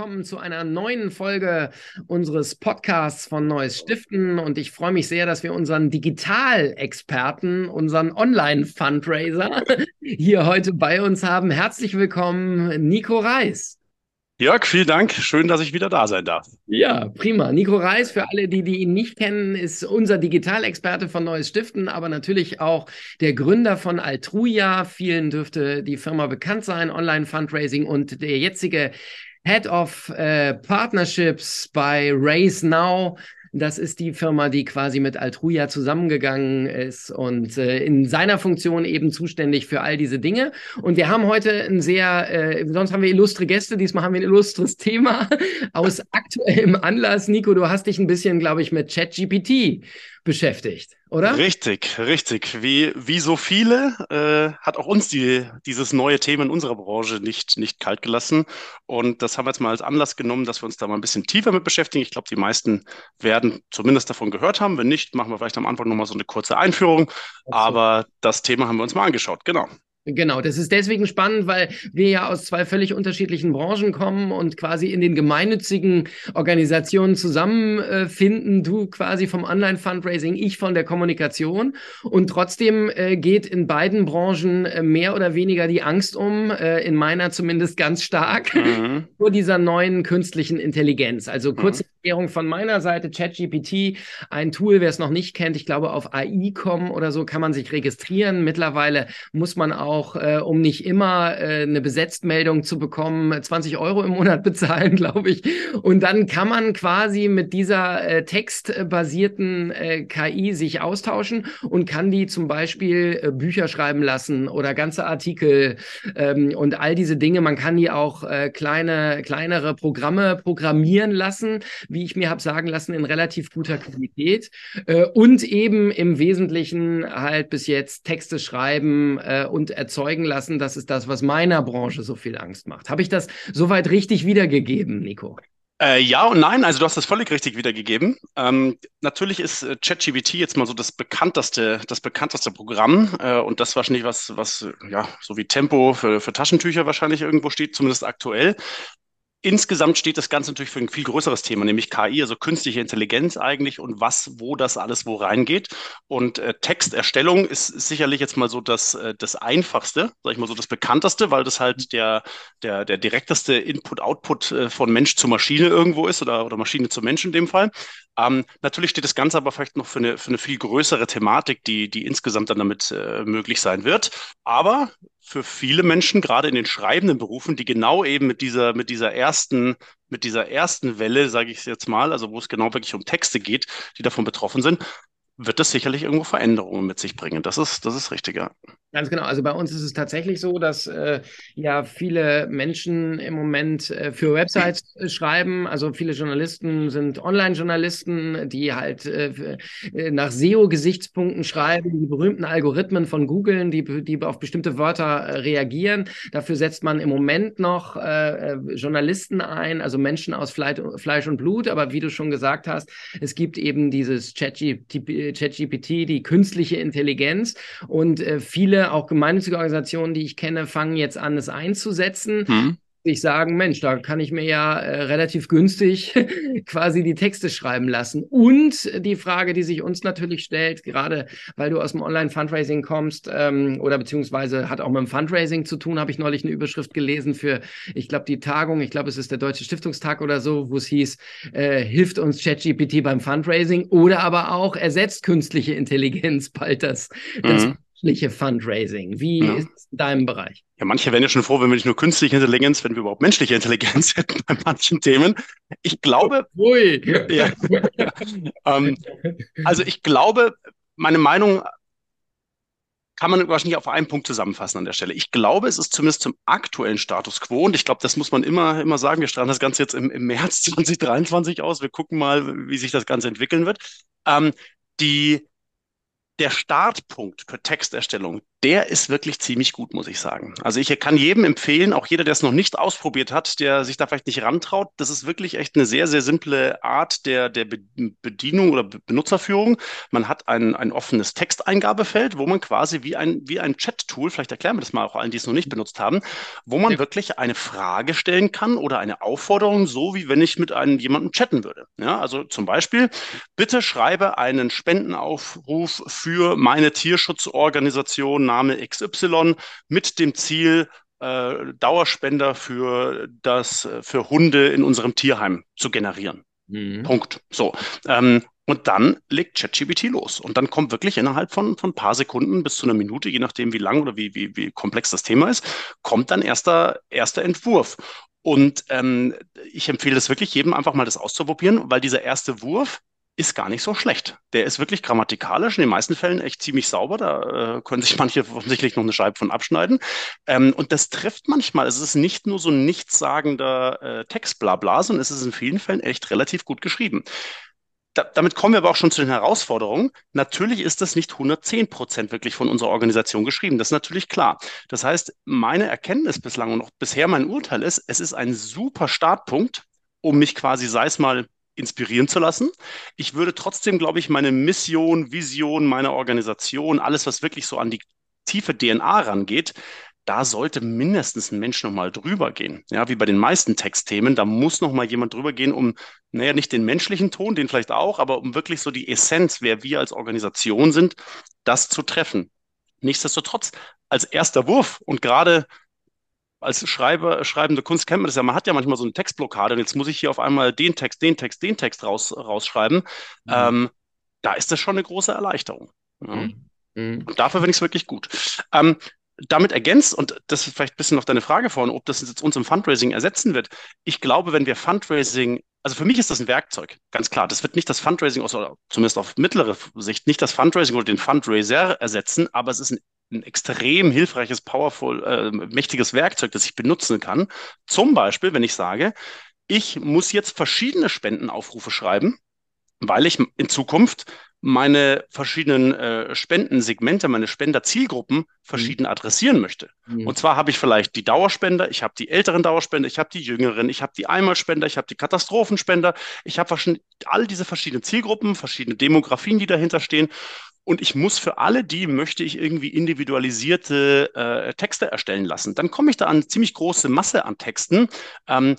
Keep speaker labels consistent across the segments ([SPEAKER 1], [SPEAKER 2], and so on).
[SPEAKER 1] willkommen zu einer neuen Folge unseres Podcasts von Neues Stiften. Und ich freue mich sehr, dass wir unseren Digitalexperten, unseren Online-Fundraiser hier heute bei uns haben. Herzlich willkommen, Nico Reis.
[SPEAKER 2] Jörg, vielen Dank. Schön, dass ich wieder da sein darf.
[SPEAKER 1] Ja, prima. Nico Reis, für alle, die, die ihn nicht kennen, ist unser Digitalexperte von Neues Stiften, aber natürlich auch der Gründer von Altruja. Vielen dürfte die Firma bekannt sein, Online-Fundraising und der jetzige Head of äh, Partnerships bei Raise Now. Das ist die Firma, die quasi mit Altruja zusammengegangen ist und äh, in seiner Funktion eben zuständig für all diese Dinge. Und wir haben heute ein sehr, äh, sonst haben wir illustre Gäste, diesmal haben wir ein illustres Thema aus aktuellem Anlass. Nico, du hast dich ein bisschen, glaube ich, mit ChatGPT beschäftigt, oder?
[SPEAKER 2] Richtig, richtig. Wie, wie so viele äh, hat auch uns die, dieses neue Thema in unserer Branche nicht, nicht kalt gelassen. Und das haben wir jetzt mal als Anlass genommen, dass wir uns da mal ein bisschen tiefer mit beschäftigen. Ich glaube, die meisten werden zumindest davon gehört haben. Wenn nicht, machen wir vielleicht am Anfang nochmal so eine kurze Einführung. Aber das Thema haben wir uns mal angeschaut, genau.
[SPEAKER 1] Genau, das ist deswegen spannend, weil wir ja aus zwei völlig unterschiedlichen Branchen kommen und quasi in den gemeinnützigen Organisationen zusammenfinden. Äh, du quasi vom Online-Fundraising, ich von der Kommunikation. Und trotzdem äh, geht in beiden Branchen äh, mehr oder weniger die Angst um, äh, in meiner zumindest ganz stark, mhm. vor dieser neuen künstlichen Intelligenz. Also kurze mhm. Erklärung von meiner Seite, ChatGPT, ein Tool, wer es noch nicht kennt, ich glaube auf AI.com oder so kann man sich registrieren. Mittlerweile muss man auch auch, äh, um nicht immer äh, eine Besetztmeldung zu bekommen, 20 Euro im Monat bezahlen, glaube ich. Und dann kann man quasi mit dieser äh, textbasierten äh, KI sich austauschen und kann die zum Beispiel äh, Bücher schreiben lassen oder ganze Artikel ähm, und all diese Dinge. Man kann die auch äh, kleine, kleinere Programme programmieren lassen, wie ich mir habe sagen lassen, in relativ guter Qualität. Äh, und eben im Wesentlichen halt bis jetzt Texte schreiben äh, und erzeugen lassen, das ist das, was meiner Branche so viel Angst macht. Habe ich das soweit richtig wiedergegeben, Nico?
[SPEAKER 2] Äh, ja und nein, also du hast das völlig richtig wiedergegeben. Ähm, natürlich ist äh, ChatGPT jetzt mal so das bekannteste, das bekannteste Programm äh, und das wahrscheinlich was, was ja so wie Tempo für, für Taschentücher wahrscheinlich irgendwo steht, zumindest aktuell. Insgesamt steht das Ganze natürlich für ein viel größeres Thema, nämlich KI, also künstliche Intelligenz eigentlich und was, wo das alles wo reingeht. Und äh, Texterstellung ist, sicherlich jetzt mal so das, äh, das einfachste, sag ich mal so das bekannteste, weil das halt der, der, der direkteste Input-Output äh, von Mensch zu Maschine irgendwo ist oder, oder Maschine zu Mensch in dem Fall. Ähm, natürlich steht das Ganze aber vielleicht noch für eine, für eine viel größere Thematik, die, die insgesamt dann damit äh, möglich sein wird. Aber für viele Menschen, gerade in den schreibenden Berufen, die genau eben mit dieser, mit dieser ersten, mit dieser ersten Welle, sage ich jetzt mal, also wo es genau wirklich um Texte geht, die davon betroffen sind, wird das sicherlich irgendwo Veränderungen mit sich bringen. Das ist, das ist richtig, ja.
[SPEAKER 1] Ganz genau. Also bei uns ist es tatsächlich so, dass äh, ja viele Menschen im Moment äh, für Websites äh, schreiben. Also viele Journalisten sind Online-Journalisten, die halt äh, äh nach SEO-Gesichtspunkten schreiben, die berühmten Algorithmen von Googlen, die, die auf bestimmte Wörter reagieren. Dafür setzt man im Moment noch Journalisten ein, also Menschen aus Fleisch und Blut. Aber wie du schon gesagt hast, es gibt eben dieses ChatGPT, die künstliche Intelligenz und äh, viele auch gemeinnützige Organisationen, die ich kenne, fangen jetzt an, es einzusetzen. Mhm sich sagen, Mensch, da kann ich mir ja äh, relativ günstig quasi die Texte schreiben lassen. Und die Frage, die sich uns natürlich stellt, gerade weil du aus dem Online-Fundraising kommst ähm, oder beziehungsweise hat auch mit dem Fundraising zu tun, habe ich neulich eine Überschrift gelesen für, ich glaube, die Tagung, ich glaube, es ist der Deutsche Stiftungstag oder so, wo es hieß, äh, hilft uns ChatGPT beim Fundraising oder aber auch ersetzt künstliche Intelligenz bald das, das mhm menschliche Fundraising? Wie ja. ist es in deinem Bereich?
[SPEAKER 2] Ja, manche wären ja schon froh, wenn wir nicht nur künstliche Intelligenz, wenn wir überhaupt menschliche Intelligenz hätten bei manchen Themen. Ich glaube, Ui. Ja, ähm, also ich glaube, meine Meinung kann man wahrscheinlich auf einen Punkt zusammenfassen an der Stelle. Ich glaube, es ist zumindest zum aktuellen Status quo und ich glaube, das muss man immer, immer sagen. Wir strahlen das Ganze jetzt im, im März 2023 aus. Wir gucken mal, wie sich das Ganze entwickeln wird. Ähm, die der Startpunkt für Texterstellung, der ist wirklich ziemlich gut, muss ich sagen. Also ich kann jedem empfehlen, auch jeder, der es noch nicht ausprobiert hat, der sich da vielleicht nicht rantraut, das ist wirklich echt eine sehr, sehr simple Art der, der Bedienung oder Benutzerführung. Man hat ein, ein offenes Texteingabefeld, wo man quasi wie ein, wie ein Chat-Tool, vielleicht erklären wir das mal auch allen, die es noch nicht benutzt haben, wo man ja. wirklich eine Frage stellen kann oder eine Aufforderung, so wie wenn ich mit einem jemandem chatten würde. Ja, also zum Beispiel, bitte schreibe einen Spendenaufruf für meine Tierschutzorganisation Name XY mit dem Ziel, äh, Dauerspender für das, für Hunde in unserem Tierheim zu generieren. Mhm. Punkt. So. Ähm, und dann legt ChatGPT los. Und dann kommt wirklich innerhalb von, von ein paar Sekunden bis zu einer Minute, je nachdem, wie lang oder wie, wie, wie komplex das Thema ist, kommt dann erster, erster Entwurf. Und ähm, ich empfehle es wirklich jedem einfach mal das auszuprobieren, weil dieser erste Wurf, ist gar nicht so schlecht. Der ist wirklich grammatikalisch, in den meisten Fällen echt ziemlich sauber. Da äh, können sich manche offensichtlich noch eine Scheibe von abschneiden. Ähm, und das trifft manchmal. Es ist nicht nur so ein nichtssagender äh, Text, bla bla, sondern es ist in vielen Fällen echt relativ gut geschrieben. Da, damit kommen wir aber auch schon zu den Herausforderungen. Natürlich ist das nicht 110 Prozent wirklich von unserer Organisation geschrieben. Das ist natürlich klar. Das heißt, meine Erkenntnis bislang und auch bisher mein Urteil ist, es ist ein super Startpunkt, um mich quasi, sei es mal inspirieren zu lassen. Ich würde trotzdem, glaube ich, meine Mission, Vision, meine Organisation, alles, was wirklich so an die tiefe DNA rangeht, da sollte mindestens ein Mensch nochmal drüber gehen. Ja, wie bei den meisten Textthemen, da muss nochmal jemand drüber gehen, um, naja, nicht den menschlichen Ton, den vielleicht auch, aber um wirklich so die Essenz, wer wir als Organisation sind, das zu treffen. Nichtsdestotrotz, als erster Wurf und gerade als Schreiber, schreibende Kunst kennt man das ja, man hat ja manchmal so eine Textblockade und jetzt muss ich hier auf einmal den Text, den Text, den Text raus, rausschreiben. Mhm. Ähm, da ist das schon eine große Erleichterung. Ja. Mhm. mhm. Und dafür finde ich es wirklich gut. Ähm, damit ergänzt, und das ist vielleicht ein bisschen noch deine Frage vorhin, ob das jetzt uns im Fundraising ersetzen wird. Ich glaube, wenn wir Fundraising, also für mich ist das ein Werkzeug, ganz klar. Das wird nicht das Fundraising, oder zumindest auf mittlere Sicht, nicht das Fundraising oder den Fundraiser ersetzen, aber es ist ein ein extrem hilfreiches, powerful, äh, mächtiges Werkzeug, das ich benutzen kann. Zum Beispiel, wenn ich sage, ich muss jetzt verschiedene Spendenaufrufe schreiben, weil ich in Zukunft meine verschiedenen äh, Spendensegmente, meine Spenderzielgruppen verschieden mhm. adressieren möchte. Mhm. Und zwar habe ich vielleicht die Dauerspender, ich habe die älteren Dauerspender, ich habe die jüngeren, ich habe die Einmalspender, ich habe die Katastrophenspender, ich habe all diese verschiedenen Zielgruppen, verschiedene Demografien, die dahinter stehen. Und ich muss für alle die, möchte ich irgendwie individualisierte äh, Texte erstellen lassen. Dann komme ich da an eine ziemlich große Masse an Texten, ähm,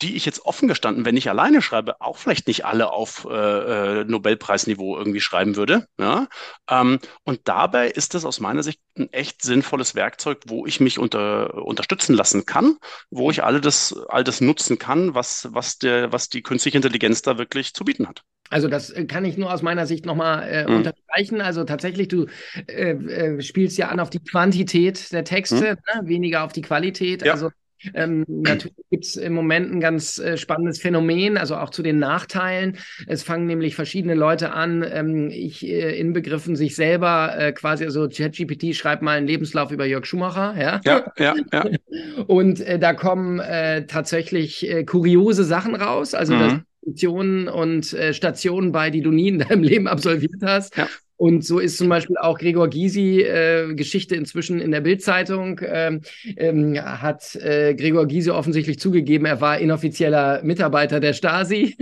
[SPEAKER 2] die ich jetzt offen gestanden, wenn ich alleine schreibe, auch vielleicht nicht alle auf äh, äh, Nobelpreisniveau irgendwie schreiben würde. Ja? Ähm, und dabei ist das aus meiner Sicht ein echt sinnvolles Werkzeug, wo ich mich unter, unterstützen lassen kann, wo ich all das, all das nutzen kann, was, was, der, was die künstliche Intelligenz da wirklich zu bieten hat.
[SPEAKER 1] Also das äh, kann ich nur aus meiner Sicht nochmal äh, mhm. unterstreichen. Also tatsächlich, du äh, äh, spielst ja an auf die Quantität der Texte, mhm. ne? weniger auf die Qualität. Ja. Also ähm, natürlich gibt es im Moment ein ganz äh, spannendes Phänomen, also auch zu den Nachteilen. Es fangen nämlich verschiedene Leute an, ähm, ich äh, inbegriffen sich selber äh, quasi, also ChatGPT schreibt mal einen Lebenslauf über Jörg Schumacher, ja. Ja, ja, ja. Und äh, da kommen äh, tatsächlich äh, kuriose Sachen raus. Also mhm. das und äh, Stationen bei, die du nie in deinem Leben absolviert hast. Ja. Und so ist zum Beispiel auch Gregor Gysi, äh, Geschichte inzwischen in der Bildzeitung, ähm, ähm, hat äh, Gregor Gysi offensichtlich zugegeben, er war inoffizieller Mitarbeiter der Stasi,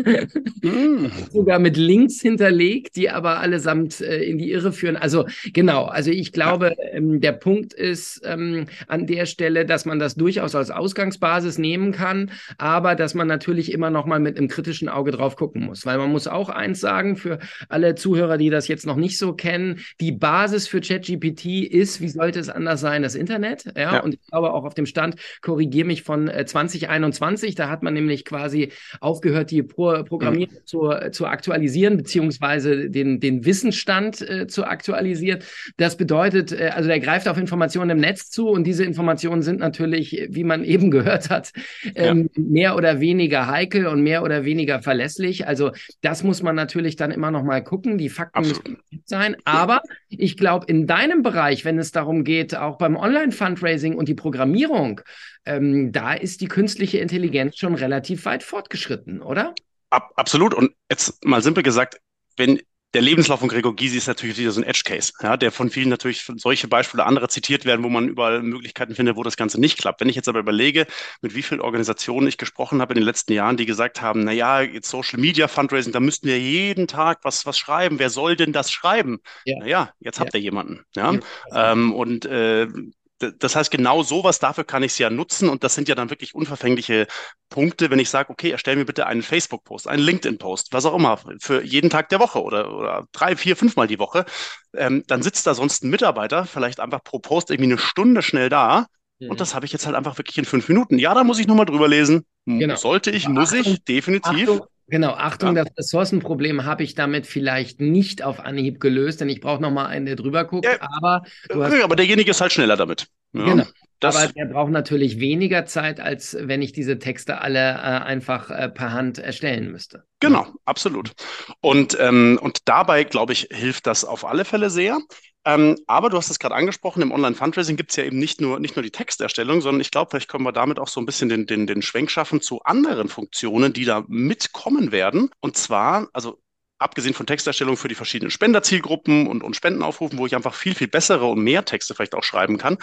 [SPEAKER 1] mm. sogar mit Links hinterlegt, die aber allesamt äh, in die Irre führen. Also genau, also ich glaube, ähm, der Punkt ist ähm, an der Stelle, dass man das durchaus als Ausgangsbasis nehmen kann, aber dass man natürlich immer noch mal mit einem kritischen Auge drauf gucken muss, weil man muss auch eins sagen für alle Zuhörer, die das jetzt noch nicht so kennen. Die Basis für ChatGPT ist, wie sollte es anders sein, das Internet. Ja, ja. und ich glaube auch auf dem Stand, korrigiere mich von äh, 2021, da hat man nämlich quasi aufgehört, die Pro Programmierung mhm. zu, zu aktualisieren, beziehungsweise den, den Wissensstand äh, zu aktualisieren. Das bedeutet, äh, also der greift auf Informationen im Netz zu und diese Informationen sind natürlich, wie man eben gehört hat, ähm, ja. mehr oder weniger heikel und mehr oder weniger verlässlich. Also das muss man natürlich dann immer noch mal gucken. Die Fakten Absolut. müssen sein. Aber ich glaube, in deinem Bereich, wenn es darum geht, auch beim Online-Fundraising und die Programmierung, ähm, da ist die künstliche Intelligenz schon relativ weit fortgeschritten, oder?
[SPEAKER 2] Ab, absolut. Und jetzt mal simpel gesagt, wenn der Lebenslauf von Gregor Gysi ist natürlich wieder so ein Edge-Case, ja, der von vielen natürlich solche Beispiele andere zitiert werden, wo man überall Möglichkeiten findet, wo das Ganze nicht klappt. Wenn ich jetzt aber überlege, mit wie vielen Organisationen ich gesprochen habe in den letzten Jahren, die gesagt haben, na ja, jetzt Social Media Fundraising, da müssten wir jeden Tag was, was schreiben. Wer soll denn das schreiben? Ja. Naja, jetzt habt ihr jemanden. Ja, ja. Ähm, und äh, das heißt, genau sowas, dafür kann ich es ja nutzen und das sind ja dann wirklich unverfängliche Punkte, wenn ich sage, okay, erstell mir bitte einen Facebook-Post, einen LinkedIn-Post, was auch immer, für jeden Tag der Woche oder, oder drei, vier, fünfmal die Woche, ähm, dann sitzt da sonst ein Mitarbeiter vielleicht einfach pro Post irgendwie eine Stunde schnell da mhm. und das habe ich jetzt halt einfach wirklich in fünf Minuten. Ja, da muss ich nochmal drüber lesen. Genau. Sollte ich, muss Achtung, ich, definitiv.
[SPEAKER 1] Achtung, Genau, Achtung, ja. das Ressourcenproblem habe ich damit vielleicht nicht auf Anhieb gelöst, denn ich brauche nochmal einen, der drüber guckt. Ja,
[SPEAKER 2] aber, hast... aber derjenige ist halt schneller damit.
[SPEAKER 1] Ja, genau. Das... Aber der braucht natürlich weniger Zeit, als wenn ich diese Texte alle äh, einfach äh, per Hand erstellen müsste.
[SPEAKER 2] Genau, absolut. Und, ähm, und dabei, glaube ich, hilft das auf alle Fälle sehr. Ähm, aber du hast es gerade angesprochen, im Online-Fundraising gibt es ja eben nicht nur, nicht nur die Texterstellung, sondern ich glaube, vielleicht können wir damit auch so ein bisschen den, den, den Schwenk schaffen zu anderen Funktionen, die da mitkommen werden. Und zwar, also abgesehen von Texterstellung für die verschiedenen Spenderzielgruppen und, und Spendenaufrufen, wo ich einfach viel, viel bessere und mehr Texte vielleicht auch schreiben kann,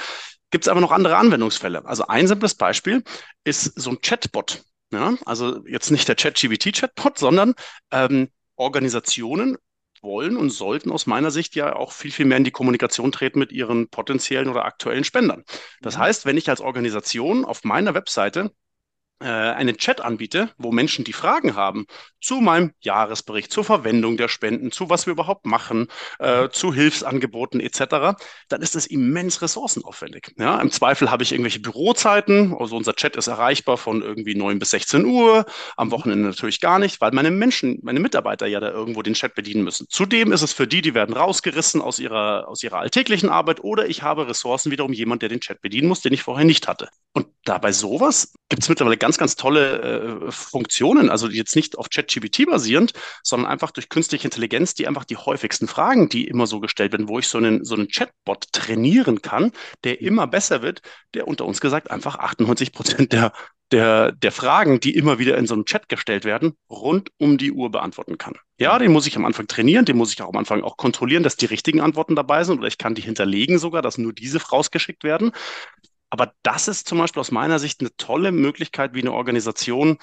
[SPEAKER 2] gibt es aber noch andere Anwendungsfälle. Also ein simples Beispiel ist so ein Chatbot. Ja? Also jetzt nicht der ChatGBT-Chatbot, sondern ähm, Organisationen wollen und sollten aus meiner Sicht ja auch viel, viel mehr in die Kommunikation treten mit ihren potenziellen oder aktuellen Spendern. Das heißt, wenn ich als Organisation auf meiner Webseite äh, einen Chat anbiete, wo Menschen die Fragen haben zu meinem Jahresbericht, zur Verwendung der Spenden, zu was wir überhaupt machen, äh, zu Hilfsangeboten etc., dann ist es immens ressourcenaufwendig. Ja, Im Zweifel habe ich irgendwelche Bürozeiten, also unser Chat ist erreichbar von irgendwie 9 bis 16 Uhr, am Wochenende natürlich gar nicht, weil meine Menschen, meine Mitarbeiter ja da irgendwo den Chat bedienen müssen. Zudem ist es für die, die werden rausgerissen aus ihrer, aus ihrer alltäglichen Arbeit oder ich habe Ressourcen wiederum jemand, der den Chat bedienen muss, den ich vorher nicht hatte. Und dabei sowas gibt es mittlerweile ganz, ganz tolle äh, Funktionen, also jetzt nicht auf ChatGPT basierend, sondern einfach durch künstliche Intelligenz, die einfach die häufigsten Fragen, die immer so gestellt werden, wo ich so einen, so einen Chatbot trainieren kann, der immer besser wird, der unter uns gesagt einfach 98 Prozent der, der, der Fragen, die immer wieder in so einem Chat gestellt werden, rund um die Uhr beantworten kann. Ja, den muss ich am Anfang trainieren, den muss ich auch am Anfang auch kontrollieren, dass die richtigen Antworten dabei sind oder ich kann die hinterlegen sogar, dass nur diese rausgeschickt werden. Aber das ist zum Beispiel aus meiner Sicht eine tolle Möglichkeit, wie eine Organisation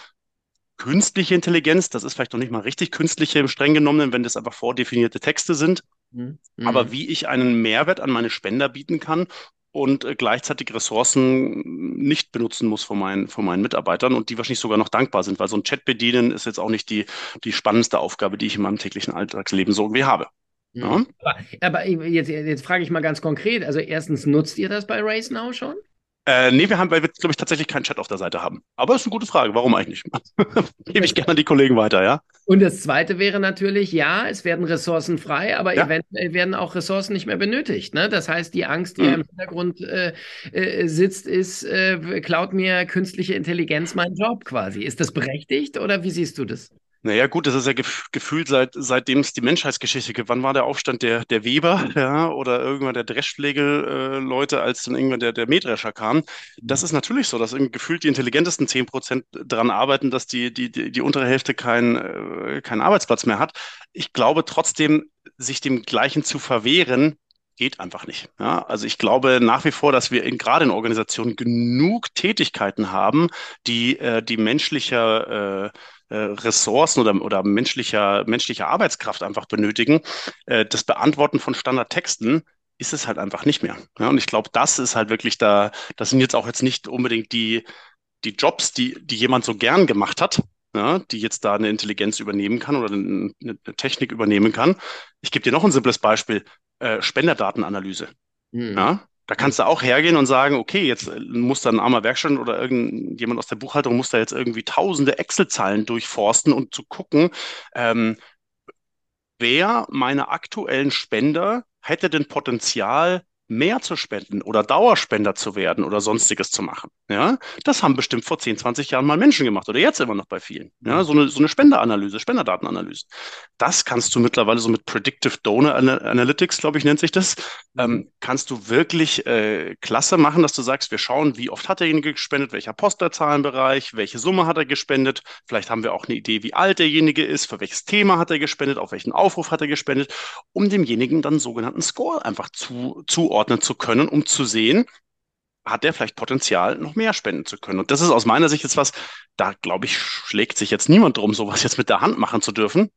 [SPEAKER 2] künstliche Intelligenz, das ist vielleicht noch nicht mal richtig künstliche im streng genommen, wenn das einfach vordefinierte Texte sind, mhm. aber wie ich einen Mehrwert an meine Spender bieten kann und äh, gleichzeitig Ressourcen nicht benutzen muss von meinen, von meinen Mitarbeitern und die wahrscheinlich sogar noch dankbar sind, weil so ein Chat bedienen ist jetzt auch nicht die, die spannendste Aufgabe, die ich in meinem täglichen Alltagsleben so irgendwie habe.
[SPEAKER 1] Ja. Aber, aber, jetzt, jetzt frage ich mal ganz konkret, also erstens, nutzt ihr das bei Race Now schon?
[SPEAKER 2] Äh, nee, wir haben, weil wir, glaube ich, tatsächlich keinen Chat auf der Seite haben. Aber das ist eine gute Frage. Warum eigentlich nicht? Gebe ich gerne an die Kollegen weiter, ja.
[SPEAKER 1] Und das zweite wäre natürlich, ja, es werden Ressourcen frei, aber ja. eventuell werden auch Ressourcen nicht mehr benötigt. Ne? Das heißt, die Angst, die mhm. im Hintergrund äh, äh, sitzt, ist, äh, klaut mir künstliche Intelligenz meinen Job quasi. Ist das berechtigt oder wie siehst du das?
[SPEAKER 2] Naja, gut, das ist ja gef gefühlt seit, seitdem es die Menschheitsgeschichte gibt. Wann war der Aufstand der, der Weber, ja, oder irgendwann der Dreschflegel-Leute, äh, als dann irgendwann der, der Mähdrescher kam? Das ist natürlich so, dass gefühlt die intelligentesten 10 Prozent daran arbeiten, dass die, die, die, die untere Hälfte keinen äh, keinen Arbeitsplatz mehr hat. Ich glaube trotzdem, sich dem Gleichen zu verwehren, geht einfach nicht. Ja, also ich glaube nach wie vor, dass wir in, gerade in Organisationen genug Tätigkeiten haben, die äh, die menschlicher äh, äh, Ressourcen oder, oder menschlicher, menschlicher Arbeitskraft einfach benötigen, äh, das Beantworten von Standardtexten ist es halt einfach nicht mehr. Ja, und ich glaube, das ist halt wirklich da, das sind jetzt auch jetzt nicht unbedingt die, die Jobs, die, die jemand so gern gemacht hat, ja, die jetzt da eine Intelligenz übernehmen kann oder eine, eine Technik übernehmen kann. Ich gebe dir noch ein simples Beispiel, äh, Spenderdatenanalyse. Mhm. Ja, da kannst du auch hergehen und sagen, okay, jetzt äh, muss da ein armer Werkstatt oder irgendjemand aus der Buchhaltung muss da jetzt irgendwie tausende Excel-Zahlen durchforsten und zu gucken, ähm, wer meine aktuellen Spender hätte denn Potenzial, mehr zu spenden oder Dauerspender zu werden oder sonstiges zu machen. Ja, das haben bestimmt vor 10, 20 Jahren mal Menschen gemacht oder jetzt immer noch bei vielen. Ja, so eine, so eine Spenderanalyse, Spenderdatenanalyse. Das kannst du mittlerweile so mit Predictive Donor Analytics, glaube ich, nennt sich das, mhm. ähm, kannst du wirklich äh, klasse machen, dass du sagst, wir schauen, wie oft hat derjenige gespendet, welcher Postleitzahlenbereich, welche Summe hat er gespendet. Vielleicht haben wir auch eine Idee, wie alt derjenige ist, für welches Thema hat er gespendet, auf welchen Aufruf hat er gespendet, um demjenigen dann sogenannten Score einfach zu, zu zuordnen zu können, um zu sehen, hat der vielleicht Potenzial, noch mehr spenden zu können. Und das ist aus meiner Sicht jetzt was, da glaube ich, schlägt sich jetzt niemand drum, sowas jetzt mit der Hand machen zu dürfen.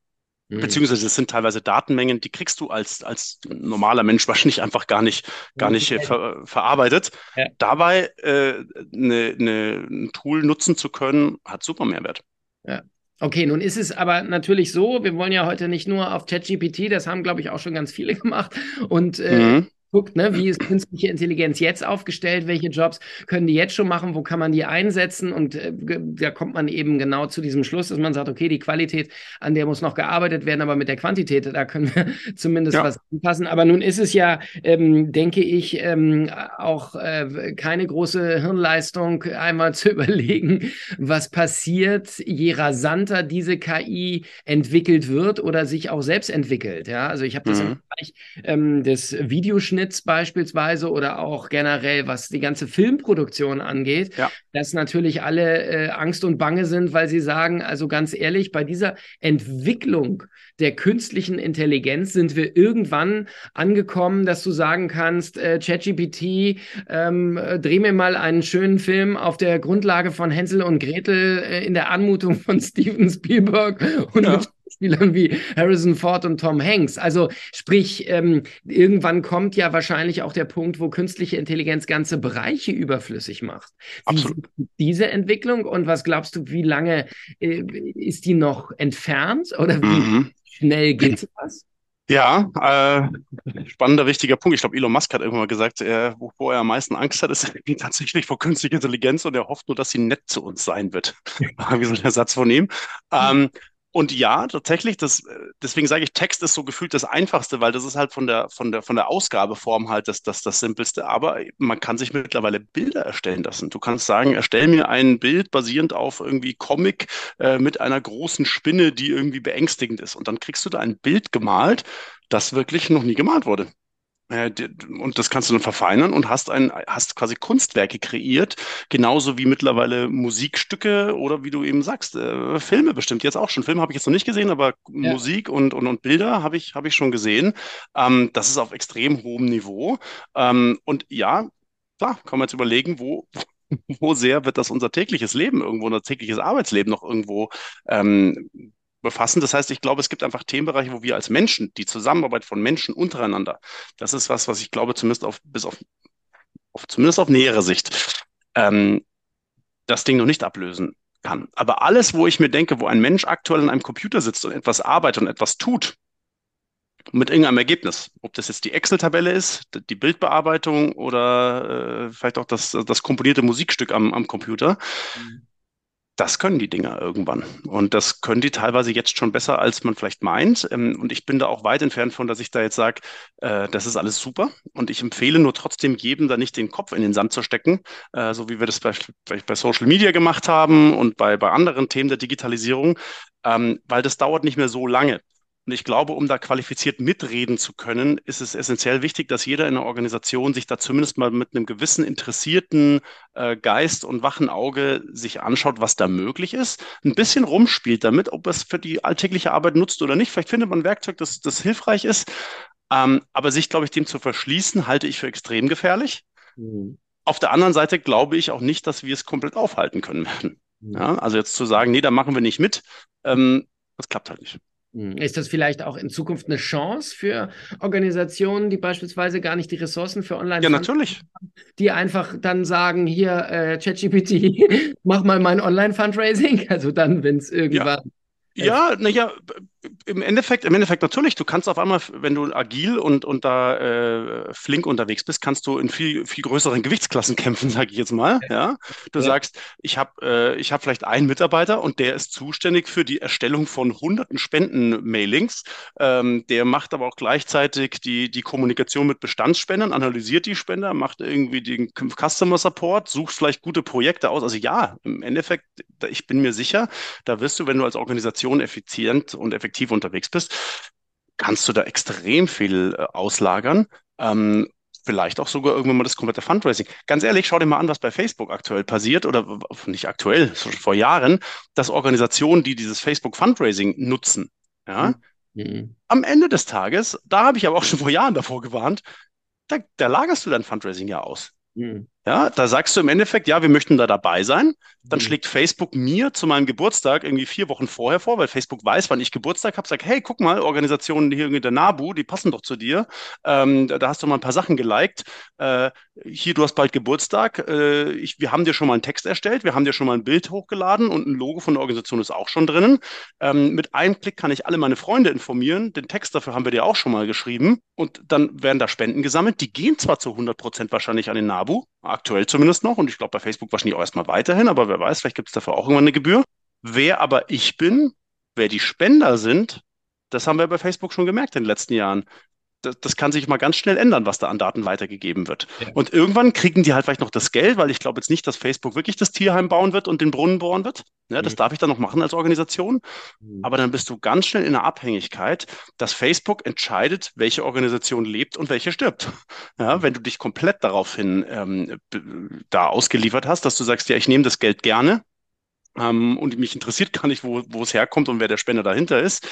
[SPEAKER 2] Mhm. Beziehungsweise es sind teilweise Datenmengen, die kriegst du als, als normaler Mensch wahrscheinlich einfach gar nicht, gar nicht äh, ver, verarbeitet. Ja. Dabei äh, ne, ne, ein Tool nutzen zu können, hat super Mehrwert.
[SPEAKER 1] Ja. Okay, nun ist es aber natürlich so, wir wollen ja heute nicht nur auf ChatGPT, das haben, glaube ich, auch schon ganz viele gemacht. Und äh, mhm guckt, ne, wie ist künstliche Intelligenz jetzt aufgestellt, welche Jobs können die jetzt schon machen, wo kann man die einsetzen und äh, da kommt man eben genau zu diesem Schluss, dass man sagt, okay, die Qualität, an der muss noch gearbeitet werden, aber mit der Quantität, da können wir zumindest ja. was anpassen. Aber nun ist es ja, ähm, denke ich, ähm, auch äh, keine große Hirnleistung, einmal zu überlegen, was passiert, je rasanter diese KI entwickelt wird oder sich auch selbst entwickelt. Ja, also ich habe das mhm. im Bereich ähm, des Videoschnitts Schnitt beispielsweise oder auch generell, was die ganze Filmproduktion angeht, ja. dass natürlich alle äh, Angst und Bange sind, weil sie sagen, also ganz ehrlich, bei dieser Entwicklung der künstlichen Intelligenz sind wir irgendwann angekommen, dass du sagen kannst, äh, ChatGPT, ähm, äh, dreh mir mal einen schönen Film auf der Grundlage von Hänsel und Gretel äh, in der Anmutung von Steven Spielberg und ja. mit Spielern wie Harrison Ford und Tom Hanks. Also sprich, ähm, irgendwann kommt ja wahrscheinlich auch der Punkt, wo künstliche Intelligenz ganze Bereiche überflüssig macht. Absolut. Diese Entwicklung und was glaubst du, wie lange äh, ist die noch entfernt oder wie mhm. schnell geht das?
[SPEAKER 2] Ja, äh, spannender, wichtiger Punkt. Ich glaube, Elon Musk hat irgendwann mal gesagt, er, wo, er am meisten Angst hat, ist tatsächlich vor künstlicher Intelligenz und er hofft nur, dass sie nett zu uns sein wird. Wie so der Satz von ihm. Ähm, und ja, tatsächlich, das, deswegen sage ich, Text ist so gefühlt das Einfachste, weil das ist halt von der, von der, von der Ausgabeform halt das, das, das Simpelste. Aber man kann sich mittlerweile Bilder erstellen lassen. Du kannst sagen, erstell mir ein Bild basierend auf irgendwie Comic äh, mit einer großen Spinne, die irgendwie beängstigend ist. Und dann kriegst du da ein Bild gemalt, das wirklich noch nie gemalt wurde. Äh, und das kannst du dann verfeinern und hast ein, hast quasi Kunstwerke kreiert, genauso wie mittlerweile Musikstücke oder wie du eben sagst, äh, Filme bestimmt jetzt auch schon. Filme habe ich jetzt noch nicht gesehen, aber ja. Musik und, und, und Bilder habe ich, habe ich schon gesehen. Ähm, das ist auf extrem hohem Niveau. Ähm, und ja, klar, kann man jetzt überlegen, wo, wo sehr wird das unser tägliches Leben irgendwo, unser tägliches Arbeitsleben noch irgendwo ähm, befassen. Das heißt, ich glaube, es gibt einfach Themenbereiche, wo wir als Menschen, die Zusammenarbeit von Menschen untereinander, das ist was, was ich glaube, zumindest auf, bis auf, auf zumindest auf nähere Sicht, ähm, das Ding noch nicht ablösen kann. Aber alles, wo ich mir denke, wo ein Mensch aktuell in einem Computer sitzt und etwas arbeitet und etwas tut, mit irgendeinem Ergebnis. Ob das jetzt die Excel-Tabelle ist, die Bildbearbeitung oder äh, vielleicht auch das, das komponierte Musikstück am, am Computer. Mhm das können die Dinger irgendwann. Und das können die teilweise jetzt schon besser, als man vielleicht meint. Ähm, und ich bin da auch weit entfernt von, dass ich da jetzt sage, äh, das ist alles super. Und ich empfehle nur trotzdem jedem, da nicht den Kopf in den Sand zu stecken, äh, so wie wir das bei, bei Social Media gemacht haben und bei, bei anderen Themen der Digitalisierung, ähm, weil das dauert nicht mehr so lange. Und ich glaube, um da qualifiziert mitreden zu können, ist es essentiell wichtig, dass jeder in der Organisation sich da zumindest mal mit einem gewissen interessierten äh, Geist und wachen Auge sich anschaut, was da möglich ist, ein bisschen rumspielt damit, ob es für die alltägliche Arbeit nutzt oder nicht. Vielleicht findet man ein Werkzeug, das, das hilfreich ist. Ähm, aber sich, glaube ich, dem zu verschließen, halte ich für extrem gefährlich. Mhm. Auf der anderen Seite glaube ich auch nicht, dass wir es komplett aufhalten können werden. Mhm. Ja, also jetzt zu sagen, nee, da machen wir nicht mit, ähm, das klappt halt nicht.
[SPEAKER 1] Hm. Ist das vielleicht auch in Zukunft eine Chance für Organisationen, die beispielsweise gar nicht die Ressourcen für Online
[SPEAKER 2] Ja, natürlich.
[SPEAKER 1] Haben, die einfach dann sagen, hier, äh, ChatGPT, mach mal mein Online-Fundraising. Also dann, wenn es irgendwann.
[SPEAKER 2] Ja, ja naja, im Endeffekt, im Endeffekt natürlich, du kannst auf einmal, wenn du agil und, und da äh, flink unterwegs bist, kannst du in viel, viel größeren Gewichtsklassen kämpfen, sage ich jetzt mal. Ja? Du ja. sagst, ich habe äh, ich hab vielleicht einen Mitarbeiter und der ist zuständig für die Erstellung von hunderten Spenden-Mailings. Ähm, der macht aber auch gleichzeitig die, die Kommunikation mit Bestandsspendern, analysiert die Spender, macht irgendwie den Customer Support, sucht vielleicht gute Projekte aus. Also ja, im Endeffekt, ich bin mir sicher, da wirst du, wenn du als Organisation effizient und effektiv unterwegs bist, kannst du da extrem viel äh, auslagern. Ähm, vielleicht auch sogar irgendwann mal das komplette Fundraising. Ganz ehrlich, schau dir mal an, was bei Facebook aktuell passiert oder nicht aktuell, schon vor Jahren, dass Organisationen, die dieses Facebook Fundraising nutzen, ja, mhm. am Ende des Tages, da habe ich aber auch schon vor Jahren davor gewarnt, da, da lagerst du dein Fundraising ja aus. Mhm. Ja, da sagst du im Endeffekt, ja, wir möchten da dabei sein. Dann mhm. schlägt Facebook mir zu meinem Geburtstag irgendwie vier Wochen vorher vor, weil Facebook weiß, wann ich Geburtstag habe, sagt, hey, guck mal, Organisationen hier in der NABU, die passen doch zu dir. Ähm, da, da, hast du mal ein paar Sachen geliked. Äh, hier, du hast bald Geburtstag. Äh, ich, wir haben dir schon mal einen Text erstellt, wir haben dir schon mal ein Bild hochgeladen und ein Logo von der Organisation ist auch schon drinnen. Ähm, mit einem Klick kann ich alle meine Freunde informieren. Den Text dafür haben wir dir auch schon mal geschrieben. Und dann werden da Spenden gesammelt. Die gehen zwar zu 100 Prozent wahrscheinlich an den NABU, aktuell zumindest noch. Und ich glaube bei Facebook wahrscheinlich auch erstmal weiterhin, aber wer weiß, vielleicht gibt es dafür auch irgendwann eine Gebühr. Wer aber ich bin, wer die Spender sind, das haben wir bei Facebook schon gemerkt in den letzten Jahren das, das, kann sich mal ganz schnell ändern, was da an Daten weitergegeben wird. Ja. Und irgendwann kriegen die halt vielleicht noch das Geld, weil ich glaube jetzt nicht, dass Facebook wirklich das Tierheim bauen wird und den Brunnen bohren wird. Ja, das mhm. darf ich dann noch machen als Organisation. Mhm. Aber dann bist du ganz schnell in der Abhängigkeit, dass Facebook entscheidet, welche Organisation lebt und welche stirbt. Ja, mhm. wenn du dich komplett daraufhin ähm, da ausgeliefert hast, dass du sagst, ja, ich nehme das Geld gerne, ähm, und mich interessiert gar nicht, wo, wo es herkommt und wer der Spender dahinter ist,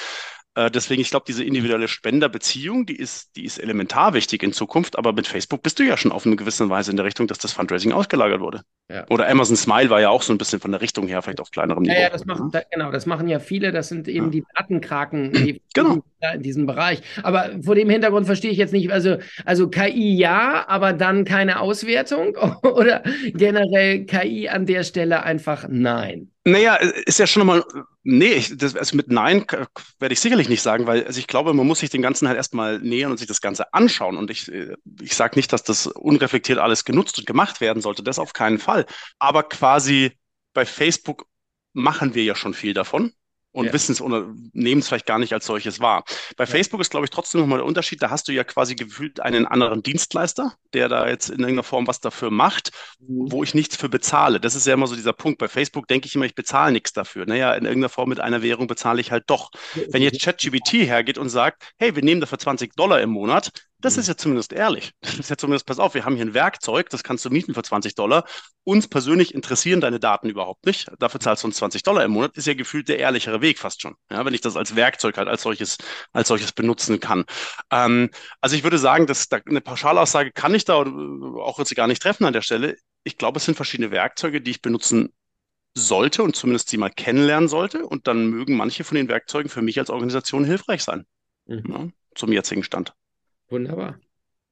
[SPEAKER 2] äh, deswegen, ich glaube, diese individuelle Spenderbeziehung, die ist, die ist elementar wichtig in Zukunft. Aber mit Facebook bist du ja schon auf eine gewisse Weise in der Richtung, dass das Fundraising ausgelagert wurde. Ja. Oder Amazon Smile war ja auch so ein bisschen von der Richtung her vielleicht auf kleinerem
[SPEAKER 1] Niveau. Ja, ja das machen, da, genau, das machen ja viele. Das sind eben ja. die Datenkraken die genau. in diesem Bereich. Aber vor dem Hintergrund verstehe ich jetzt nicht, also, also KI ja, aber dann keine Auswertung oder generell KI an der Stelle einfach nein.
[SPEAKER 2] Naja, ist ja schon mal, nee, ich, das, also mit Nein werde ich sicherlich nicht sagen, weil also ich glaube, man muss sich den Ganzen halt erstmal nähern und sich das Ganze anschauen. Und ich, ich sage nicht, dass das unreflektiert alles genutzt und gemacht werden sollte, das auf keinen Fall. Aber quasi bei Facebook machen wir ja schon viel davon und ja. wissen es oder nehmen es vielleicht gar nicht als solches wahr. Bei ja. Facebook ist, glaube ich, trotzdem nochmal der Unterschied. Da hast du ja quasi gefühlt einen anderen Dienstleister, der da jetzt in irgendeiner Form was dafür macht, mhm. wo ich nichts für bezahle. Das ist ja immer so dieser Punkt. Bei Facebook denke ich immer, ich bezahle nichts dafür. Naja, in irgendeiner Form mit einer Währung bezahle ich halt doch. Wenn jetzt ChatGBT hergeht und sagt, hey, wir nehmen dafür 20 Dollar im Monat, das mhm. ist ja zumindest ehrlich. Das ist ja zumindest, pass auf, wir haben hier ein Werkzeug, das kannst du mieten für 20 Dollar. Uns persönlich interessieren deine Daten überhaupt nicht. Dafür zahlst du uns 20 Dollar im Monat. Ist ja gefühlt der ehrlichere Weg fast schon. Ja, wenn ich das als Werkzeug halt als solches, als solches benutzen kann. Ähm, also ich würde sagen, dass da eine Pauschalaussage kann ich da auch jetzt gar nicht treffen an der Stelle. Ich glaube, es sind verschiedene Werkzeuge, die ich benutzen sollte und zumindest sie mal kennenlernen sollte. Und dann mögen manche von den Werkzeugen für mich als Organisation hilfreich sein. Mhm. Ja, zum jetzigen Stand.
[SPEAKER 1] Wunderbar.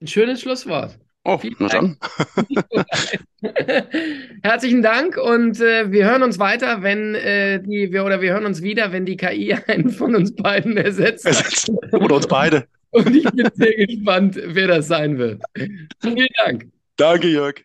[SPEAKER 1] Ein schönes Schlusswort.
[SPEAKER 2] Oh, na dann.
[SPEAKER 1] Herzlichen Dank und äh, wir hören uns weiter, wenn äh, die wir oder wir hören uns wieder, wenn die KI einen von uns beiden ersetzt. ersetzt.
[SPEAKER 2] Oder uns beide.
[SPEAKER 1] Und ich bin sehr gespannt, wer das sein wird. Vielen Dank.
[SPEAKER 2] Danke, Jörg.